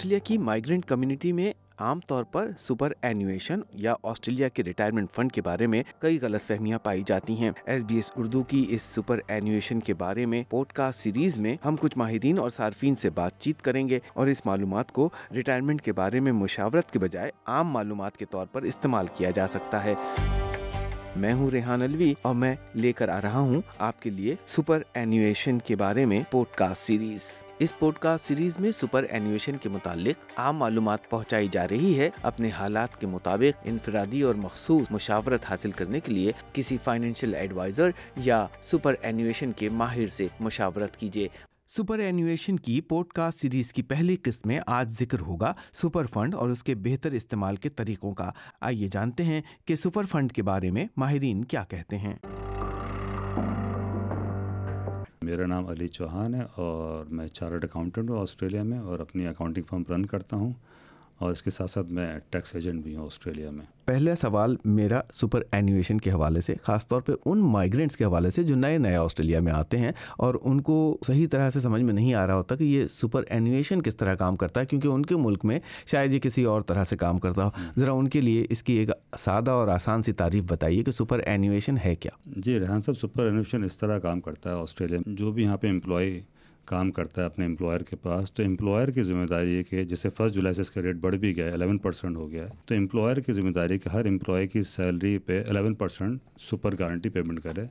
Australia کی migrant community میں عام طور پر سپر اینویشن یا آسٹریلیا کے ریٹائرمنٹ فنڈ کے بارے میں کئی غلط فہمیاں پائی جاتی ہیں۔ ایس بی ایس اردو کی اس سپر اینویشن کے بارے میں پوڈ کاسٹ سیریز میں ہم کچھ ماہرین اور صارفین سے بات چیت کریں گے اور اس معلومات کو ریٹائرمنٹ کے بارے میں مشاورت کے بجائے عام معلومات کے طور پر استعمال کیا جا سکتا ہے۔ میں ہوں ریحان الوی اور میں لے کر آ رہا ہوں آپ کے لیے سپر اینویشن کے بارے میں پوڈ کاسٹ سیریز اس پوڈ کاسٹ سیریز میں سپر اینویشن کے متعلق عام معلومات پہنچائی جا رہی ہے، اپنے حالات کے مطابق انفرادی اور مخصوص مشاورت حاصل کرنے کے لیے کسی فائنینشیل ایڈوائزر یا سپر اینویشن کے ماہر سے مشاورت کیجیے سپر اینویشن کی پوڈ کاسٹ سیریز کی پہلی قسط میں آج ذکر ہوگا سپر فنڈ اور اس کے بہتر استعمال کے طریقوں کا۔ آئیے جانتے ہیں کہ سپر فنڈ کے بارے میں ماہرین کیا کہتے ہیں۔ میرا نام علی چوہان ہے اور میں چارٹ اکاؤنٹنٹ ہوں آسٹریلیا میں اور اپنی اکاؤنٹنگ فرم رن کرتا ہوں۔ اور اس کے ساتھ ساتھ میں ٹیکس ایجنٹ بھی ہوں آسٹریلیا میں۔ پہلا سوال میرا سپر اینویشن کے حوالے سے خاص طور پہ ان مائیگرینٹس کے حوالے سے جو نئے نئے آسٹریلیا میں آتے ہیں اور ان کو صحیح طرح سے سمجھ میں نہیں آ رہا ہوتا کہ یہ سپر اینویشن کس طرح کام کرتا ہے کیونکہ ان کے ملک میں شاید یہ کسی اور طرح سے کام کرتا ہو۔ ذرا ان کے لیے اس کی ایک سادہ اور آسان سی تعریف بتائیے کہ سپر اینویشن ہے کیا۔ جی ریحان صاحب سپر اینویشن اس طرح کام کرتا ہے آسٹریلیا میں۔ جو بھی یہاں پہ امپلائی کام کرتا ہے اپنے امپلائر کے پاس، تو امپلائر کی ذمہ داری ہے کہ جیسے فرسٹ جولائی سے اس کا ریٹ بڑھ بھی گیا ہے الیون پرسینٹ ہو گیا ہے۔ تو امپلائر کی ذمہ داری ہے کہ ہر امپلائی کی سیلری پہ eleven percent super guarantee payment کرے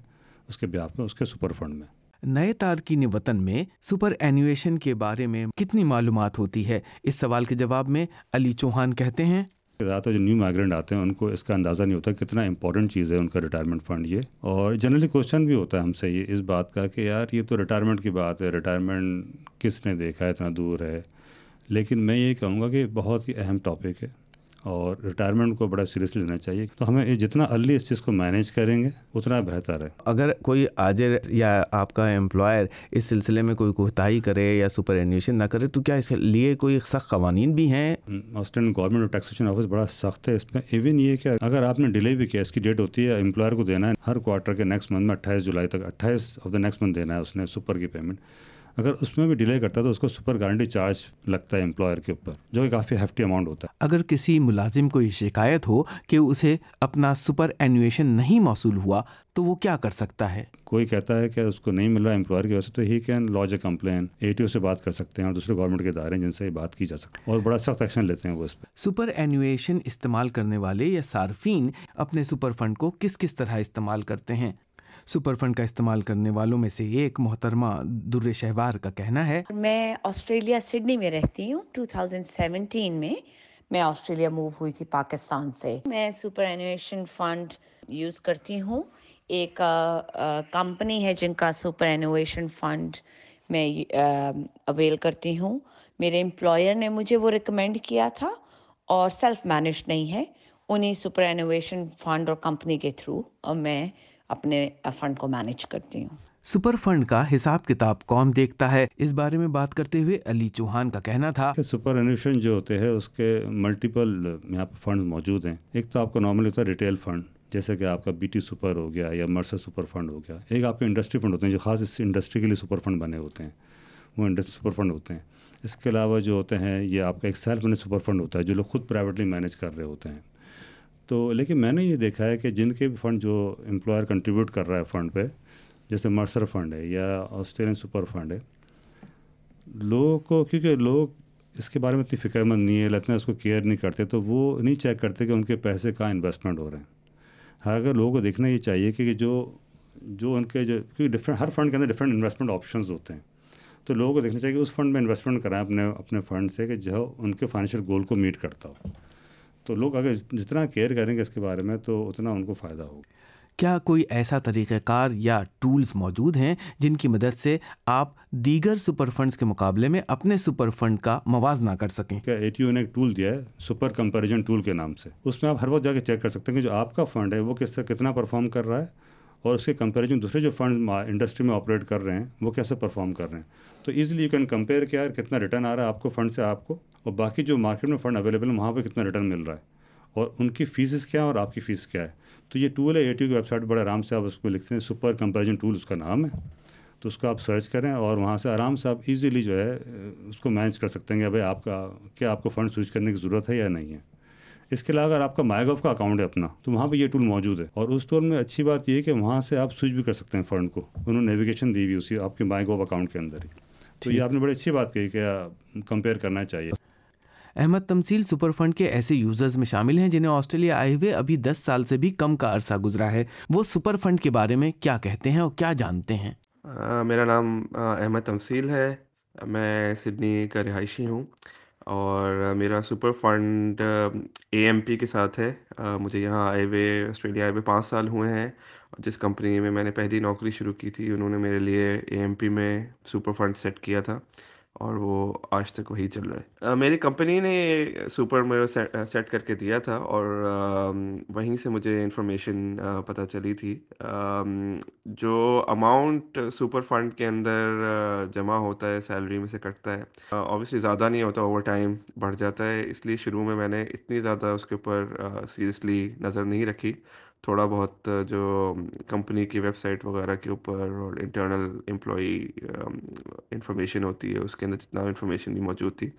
اس کے بیاہ پہ اس کے سپر فنڈ میں۔ نئے تارکین وطن میں سپر اینویشن کے بارے میں کتنی معلومات ہوتی ہے؟ اس سوال کے جواب میں علی چوہان کہتے ہیں۔ زیادہ تر جو نیو مائگرنٹ آتے ہیں، ان کو اس کا اندازہ نہیں ہوتا کتنا امپورٹنٹ چیز ہے ان کا ریٹائرمنٹ فنڈ یہ۔ اور جنرلی کوشچن بھی ہوتا ہے ہم سے یہ اس بات کا کہ یار یہ تو ریٹائرمنٹ کی بات ہے ریٹائرمنٹ کس نے دیکھا ہے؟ اتنا دور ہے۔ لیکن میں یہ کہوں گا کہ بہت ہی اہم ٹاپک ہے۔ اور ریٹائرمنٹ کو بڑا سیریسلی لینا چاہیے۔ تو ہمیں جتنا ارلی اس چیز کو مینیج کریں گے اتنا بہتر ہے۔ اگر کوئی آجر یا آپ کا امپلائر اس سلسلے میں کوئی کوتاہی کرے یا سپر اینویشن نہ کرے تو کیا اس کے لیے کوئی سخت قوانین بھی ہیں؟ آسٹریلین گورنمنٹ اور ٹیکسیشن آفس بڑا سخت ہے اس میں۔ ایون یہ کہ اگر آپ نے ڈیلے بھی کیا اس کی ڈیٹ ہوتی ہے امپلائر کو دینا ہے ہر کوارٹر کے نیکسٹ منتھ میں اٹھائیس جولائی تک اٹھائیس آف دا نیکسٹ منتھ دینا ہے اس نے سپر کی پیمنٹ اگر اس میں بھی ڈیلے کرتا ہے تو اس کو سپر گارنٹی چارج لگتا ہے امپلائر کے اوپر جو کہ کافی ہیفٹی اماؤنٹ ہوتا ہے۔ اگر کسی ملازم کو یہ شکایت ہو کہ اسے اپنا سپر اینویشن نہیں موصول ہوا تو وہ کیا کر سکتا ہے؟ کوئی کہتا ہے کہ اس کو نہیں مل رہا امپلائر کی وجہ سے تو ہی can lodge a complain A T O سے بات کر سکتے ہیں اور دوسرے گورنمنٹ کے ادارے ہیں جن سے یہ بات کی جا سکتی ہے اور بڑا سخت ایکشن لیتے ہیں وہ اس پہ۔ سپر اینویشن استعمال کرنے والے یا صارفین اپنے سپر فنڈ کو کس کس طرح استعمال کرتے ہیں؟ سپر فنڈ کا استعمال کرنے والوں میں سے ایک محترمہ در شہوار کا کہنا ہے۔ میں آسٹریلیا، سڈنی میں رہتی ہوں۔ 2017 میں میں آسٹریلیا موو ہوئی تھی پاکستان سے۔ میں سپر اینویشن فنڈ یوز کرتی ہوں۔ ایک کمپنی ہے جن کا سپر اینویشن فنڈ میں اویل کرتی ہوں۔ میرے امپلائر نے مجھے وہ ریکمینڈ کیا تھا اور سیلف مینج نہیں ہے۔ انہیں سپر اینویشن فنڈ اور کمپنی کے تھرو میں اپنے فنڈ کو مینج کرتی ہوں۔ سپر فنڈ کا حساب کتاب کون دیکھتا ہے۔ اس بارے میں بات کرتے ہوئے علی چوہان کا کہنا تھا سپر انویشن جو ہوتے ہیں اس کے ملٹیپل یہاں پہ فنڈ موجود ہیں۔ ایک تو آپ کو نارملی ہوتا ہے ریٹیل فنڈ جیسے کہ آپ کا بی ٹی سپر ہو گیا یا مرسر سپر فنڈ ہو گیا۔ ایک آپ کے انڈسٹری فنڈ ہوتے ہیں جو خاص اس انڈسٹری کے لیے سپر فنڈ بنے ہوتے ہیں۔ وہ انڈسٹری سپر فنڈ ہوتے ہیں۔ اس کے علاوہ جو ہوتے ہیں یہ آپ کا ایک سیلف مینج سپر فنڈ ہوتا ہے جو لوگ خود پرائیویٹلی مینیج کر رہے ہوتے ہیں۔ تو لیکن میں نے یہ دیکھا ہے کہ جن کے بھی فنڈ جو امپلائر کنٹریبیوٹ کر رہا ہے فنڈ پہ، جیسے مرسر فنڈ ہے یا آسٹریلین سپر فنڈ ہے، لوگوں کو، کیونکہ لوگ اس کے بارے میں اتنی فکر مند نہیں ہے لگتا ہے اس کو کیئر نہیں کرتے، تو وہ نہیں چیک کرتے کہ ان کے پیسے کہاں انویسٹمنٹ ہو رہے ہیں۔ ہر اگر لوگوں کو دیکھنا یہ چاہیے کہ جو جو ان کے جو، کیونکہ ڈفرینٹ ہر فنڈ کے اندر ڈفرینٹ انویسٹمنٹ آپشنز ہوتے ہیں۔ تو لوگوں کو دیکھنا چاہیے کہ اس فنڈ میں انویسٹمنٹ کرائیں اپنے اپنے فنڈ سے کہ جو ان کے فائنینشیل گول کو میٹ کرتا ہو۔ تو لوگ اگر جتنا کیئر کریں گے اس کے بارے میں تو اتنا ان کو فائدہ ہوگا۔ کیا کوئی ایسا طریقہ کار یا ٹولز موجود ہیں جن کی مدد سے آپ دیگر سپر فنڈز کے مقابلے میں اپنے سپر فنڈ کا موازنہ کر سکیں؟ کیا اے ٹی او نے ایک ٹول دیا ہے سپر کمپیریزن ٹول کے نام سے۔ اس میں آپ ہر وقت جا کے چیک کر سکتے ہیں کہ جو آپ کا فنڈ ہے وہ کس طرح کتنا پرفارم کر رہا ہے۔ اور اس کے کمپیریزن دوسرے جو فنڈ انڈسٹری میں آپریٹ کر رہے ہیں، وہ کیسے پرفارم کر رہے ہیں؟ تو ایزیلی یو کین کمپیئر کیا کتنا ریٹرن آ رہا ہے آپ کو فنڈ سے آپ کو، اور باقی جو مارکیٹ میں فنڈ اویلیبل ہے وہاں پہ کتنا ریٹرن مل رہا ہے؟ اور ان کی فیسز کیا ہیں اور آپ کی فیس کیا ہے تو یہ ٹول ہے اے ٹی کی ویب سائٹ بڑے آرام سے آپ اس کو لکھتے ہیں سپر کمپیریزن ٹول اس کا نام ہے۔ تو اس کو آپ سرچ کریں اور وہاں سے آرام سے آپ ایزیلی جو ہے، اس کو مینج کر سکتے ہیں کہ بھائی آپ کا کیا آپ کو فنڈ سوئچ کرنے کی ضرورت ہے یا نہیں ہے۔ اس کے علاوہ اگر آپ کا مائی گوف کا اکاؤنٹ ہے اپنا تو وہاں پہ یہ ٹول موجود ہے۔ اور اس ٹول میں اچھی بات یہ ہے کہ وہاں سے آپ سوئچ بھی کر سکتے ہیں فنڈ کو۔ انہوں نے نیویگیشن دی ہوئی اسی آپ کے مائی گوف اکاؤنٹ کے اندر ہی۔ تو یہ آپ نے بڑی اچھی بات کہی کہ کمپیئر کرنا چاہیے۔ احمد تمسیل سپر فنڈ کے ایسے یوزرز میں شامل ہیں جنہیں آسٹریلیا آئے ہوئے ابھی دس سال سے بھی کم کا عرصہ گزرا ہے۔ وہ سپر فنڈ کے بارے میں کیا کہتے ہیں اور کیا جانتے ہیں؟ میرا نام احمد تمسیل ہے۔ میں سڈنی کا رہائشی ہوں۔ اور میرا super fund A M P کے ساتھ ہے۔ مجھے یہاں آئے ہوئے، آسٹریلیا آئے ہوئے پانچ سال ہوئے ہیں۔ جس کمپنی میں میں نے پہلی نوکری شروع کی تھی، انہوں نے میرے لیے اے ایم پی میں سپر فنڈ سیٹ کیا تھا۔ اور وہ آج تک وہی چل رہا ہے۔ میری کمپنی نے سپر میں سیٹ کر کے دیا تھا اور وہیں سے مجھے انفارمیشن پتہ چلی تھی۔ جو اماؤنٹ سپر فنڈ کے اندر جمع ہوتا ہے، سیلری میں سے کٹتا ہے اوبیسلی زیادہ نہیں ہوتا اوور ٹائم بڑھ جاتا ہے۔ اس لیے شروع میں میں نے اتنی زیادہ اس کے اوپر سیریسلی نظر نہیں رکھی۔ تھوڑا بہت جو کمپنی کی ویب سائٹ وغیرہ کے اوپر اور انٹرنل امپلائی انفارمیشن ہوتی ہے اس کے اندر جتنا انفارمیشن بھی موجود تھی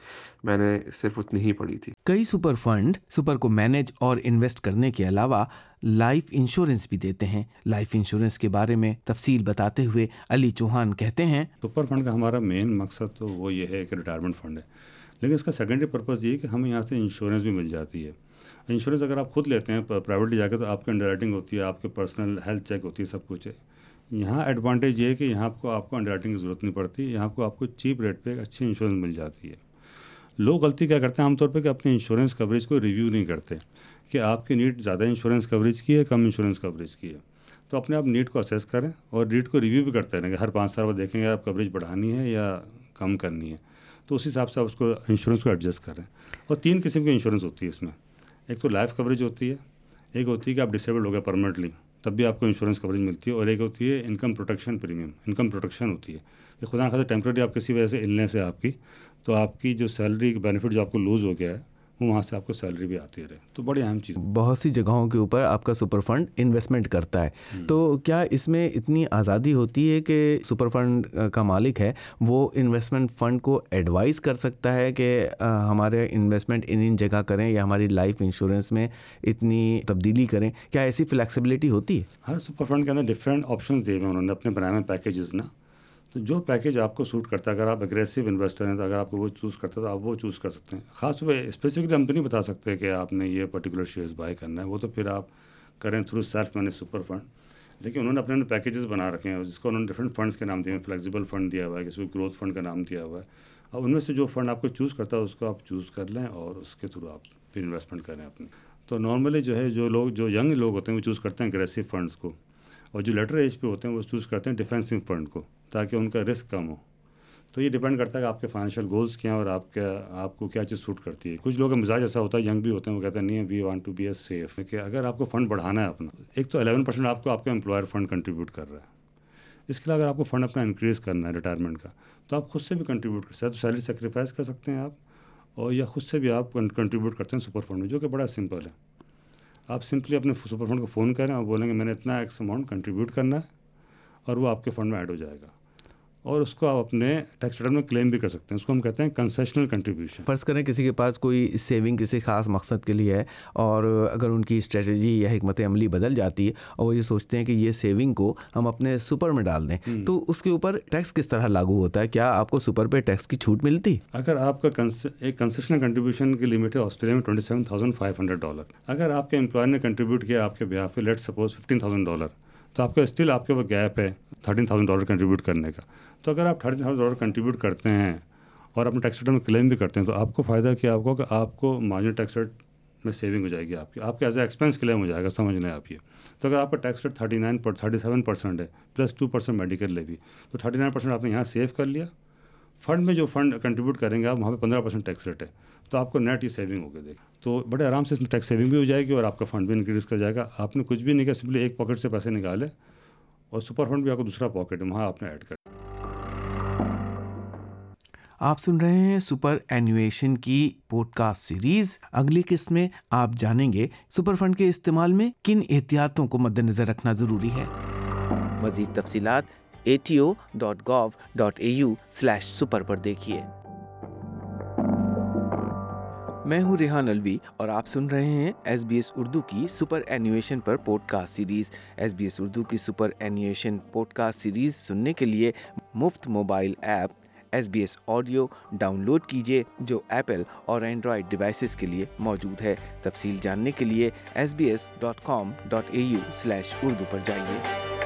میں نے صرف اتنی ہی پڑھی تھی۔ کئی سپر فنڈ سپر کو مینج اور انویسٹ کرنے کے علاوہ لائف انشورنس بھی دیتے ہیں۔ لائف انشورنس کے بارے میں تفصیل بتاتے ہوئے علی چوہان کہتے ہیں سپر فنڈ کا ہمارا مین مقصد تو وہ یہ ہے کہ ریٹائرمنٹ فنڈ ہے۔ لیکن اس کا سیکنڈری پرپز یہ ہے کہ ہمیں یہاں سے انشورنس بھی مل جاتی ہے۔ انشورنس اگر آپ خود لیتے ہیں پرائیویٹلی جا کے تو آپ کی انڈر رائٹنگ ہوتی ہے، آپ کے پرسنل ہیلتھ چیک ہوتی ہے، سب کچھ ہے۔ یہاں ایڈوانٹیج یہ ہے کہ یہاں آپ کو آپ کو انڈر رائٹنگ کی ضرورت نہیں پڑتی، یہاں کو آپ کو چیپ ریٹ پہ ایک اچھی انشورنس مل جاتی ہے۔ لوگ غلطی کیا کرتے ہیں؟ عام طور پہ کہ اپنے انشورنس کوریج کو ریویو نہیں کرتے کہ آپ کی نیٹ زیادہ انشورنس کوریج کی ہے، کم انشورنس کوریج کی ہے۔ تو اپنے آپ نیٹ کو اسیس کریں اور نیٹ کو ریویو بھی کرتے رہیں کہ ہر پانچ سال بعد دیکھیں گے آپ کوریج بڑھانی ہے یا کم کرنی ہے۔ تو اس حساب سے آپ اس کو انشورنس کو ایڈجسٹ کریں اور تین قسم کی انشورنس ہوتی ہے اس میں۔ ایک تو لائف کوریج ہوتی ہے، ایک ہوتی ہے کہ آپ ڈسیبلڈ ہو گئے پرماننٹلی تب بھی آپ کو انشورنس کوریج ملتی ہے۔ اور ایک ہوتی ہے income protection premium income protection ہوتی ہے۔ کہ خدا نخواستہ ٹیمپرری آپ کسی وجہ سے النیس سے آپ کی، تو آپ کی جو سیلری بینیفٹ جو آپ کو لوز ہو گیا ہے وہاں سے آپ کو سیلری بھی آتی رہے۔ تو بڑی اہم چیز۔ بہت سی جگہوں کے اوپر آپ کا سپر فنڈ انویسٹمنٹ کرتا ہے۔ تو کیا اس میں اتنی آزادی ہوتی ہے کہ سپر فنڈ کا مالک ہے وہ انویسٹمنٹ فنڈ کو ایڈوائز کر سکتا ہے کہ ہمارے انویسٹمنٹ ان ان جگہ کریں یا ہماری لائف انشورنس میں اتنی تبدیلی کریں؟ کیا ایسی فلیکسیبلٹی ہوتی ہے؟ ہر سپر فنڈ کے اندر ڈفرینٹ آپشنز دیے ہوئے انہوں نے اپنے بنائے ہوئے پیکیجز نا۔ تو جو پیکیج آپ کو سوٹ کرتا ہے، اگر آپ اگریسو انویسٹر ہیں، تو اگر آپ کو وہ چوز کرتا ہے، تو آپ وہ چوز کر سکتے ہیں۔ خاص طور پہ اسپیسیفکلی ہم تو نہیں بتا سکتے کہ آپ نے یہ پرٹیکولر شیئرز بائی کرنا ہے۔ وہ تو پھر آپ کریں through self manage super fund لیکن انہوں نے اپنے پیکیجز بنا رکھے ہیں، جس کو انہوں نے ڈفرنٹ فنڈس کے نام دیے ہیں فلیکسیبل فنڈ دیا ہوا ہے، کسی کو گروتھ فنڈ کا نام دیا ہوا ہے۔ اب ان میں سے جو فنڈ آپ کو چوز کرتا ہے، اس کو آپ چوز کر لیں اور اس کے تھرو آپ پھر انویسٹمنٹ کریں اپنی۔ تو نارملی جو ہے، جو لوگ، جو ینگ لوگ ہوتے ہیں، وہ چوز کرتے ہیں اگریسو فنڈس کو۔ اور جو لیٹر ایج پہ ہوتے ہیں، وہ چوز کرتے ہیں ڈیفینسو فنڈ کو۔ تاکہ ان کا رسک کم ہو۔ تو یہ ڈپینڈ کرتا ہے کہ آپ کے فائنینشیل گولس کیا ہیں اور آپ کا آپ کو کیا چیز سوٹ کرتی ہے۔ کچھ لوگ کا مزاج ایسا ہوتا ہے ینگ بھی ہوتے ہیں، وہ کہتے ہیں، نہیں we want to be a safe کہ اگر آپ کو فنڈ بڑھانا ہے اپنا، ایک تو الیون پرسینٹ آپ کو آپ کا امپلائر فنڈ کنٹریبیوٹ کر رہا ہے۔ اس کے علاوہ اگر آپ کو فنڈ اپنا انکریز کرنا ہے ریٹائرمنٹ کا، تو آپ خود سے بھی کنٹریبیوٹ کر سکتے ہیں، تو سیلری سیکریفائز کر سکتے ہیں آپ، اور یا خود سے بھی آپ کنٹریبیوٹ کرتے ہیں سپر فنڈ میں، جو کہ بڑا سمپل ہے۔ آپ سمپلی اپنے سپر فنڈ کو فون کریں اور بولیں گے میں نے اتنا ایکس اماؤنٹ کنٹریبیوٹ کرنا ہے اور وہ آپ کے فنڈ میں ایڈ ہو جائے گا۔ اور اس کو آپ اپنے ٹیکس ریٹرن میں کلیم بھی کر سکتے ہیں۔ اس کو ہم کہتے ہیں کنسیشنل کنٹریبیوشن فرض کریں کسی کے پاس کوئی سیونگ کسی خاص مقصد کے لیے ہے اور اگر ان کی اسٹریٹجی یا حکمت عملی بدل جاتی ہے اور وہ یہ سوچتے ہیں کہ یہ سیونگ کو ہم اپنے سپر میں ڈال دیں تو اس کے اوپر ٹیکس کس طرح لاگو ہوتا ہے؟ کیا آپ کو سپر پہ ٹیکس کی چھوٹ ملتی؟ اگر آپ کا ایک کنسیشنل کنٹریبیوشن کی لمٹ ہے آسٹریلیا میں twenty seven thousand five hundred dollar اگر آپ کے امپلائر نے کنٹریبیوٹ کیا آپ کے بیہاف پہ let suppose fifteen thousand dollar تو آپ کا اسٹل آپ کے وہ گیپ ہے تھرٹین تھاؤزینڈ ڈالر کنٹریبیوٹ کرنے کا۔ تو اگر آپ تھرٹین تھاؤزینڈ ڈالر کنٹریبیوٹ کرتے ہیں اور اپنے ٹیکس ریٹر میں کلیم بھی کرتے ہیں تو آپ کو فائدہ کیا آپ کو کہ آپ کو مارجن ٹیکس ریٹ میں سیونگ ہو جائے گی آپ کی۔ آپ کے ایز اے ایکسپینس کلیم ہو جائے گا، سمجھ لیں آپ یہ۔ تو اگر آپ کا ٹیکس ریٹ تھرٹی نائن پر تھرٹی سیون پرسینٹ ہے plus two percent medical levy تو تھرٹی نائن پرسینٹ آپ نے یہاں سیو کر لیا۔ فنڈ میں جو فنڈ کنٹریبیوٹ کریں گے آپ، وہاں پہ پندرہ پرسینٹ ٹیکس ریٹ ہے۔ تو آپ کو نیٹ ہی سیونگ ہو گیا، دیکھ۔ تو بڑے آرام سے اس میں ٹیکس سیونگ بھی ہو جائے گی اور آپ کا فنڈ بھی انکریز کر جائے گا۔ آپ نے کچھ بھی نہیں کیا سمپلی ایک پاکٹ سے پیسے نکالے اور سپر فنڈ بھی آپ کو دوسرا پاکٹ ہے، وہاں آپ نے ایڈ کر۔ آپ سن رہے ہیں سپر اینویشن کی پوڈ کاسٹ سیریز اگلی قسط میں آپ جانیں گے سپر فنڈ کے استعمال میں کن احتیاطوں کو مد نظر رکھنا ضروری ہے۔ مزید تفصیلات A T O dot gov dot A U slash super پر دیکھیے۔ میں ہوں ریحان الوی اور آپ سن رہے ہیں ایس بی ایس اردو کی سپر اینیویشن پر podcast series. S B S Urdu کی superannuation podcast series سننے کے لیے مفت mobile app S B S audio download کیجیے، جو ایپل اور اینڈرائڈ ڈیوائسیز کے لیے موجود ہے۔ تفصیل جاننے کے لیے S B S dot com dot A U slash Urdu پر جائیے۔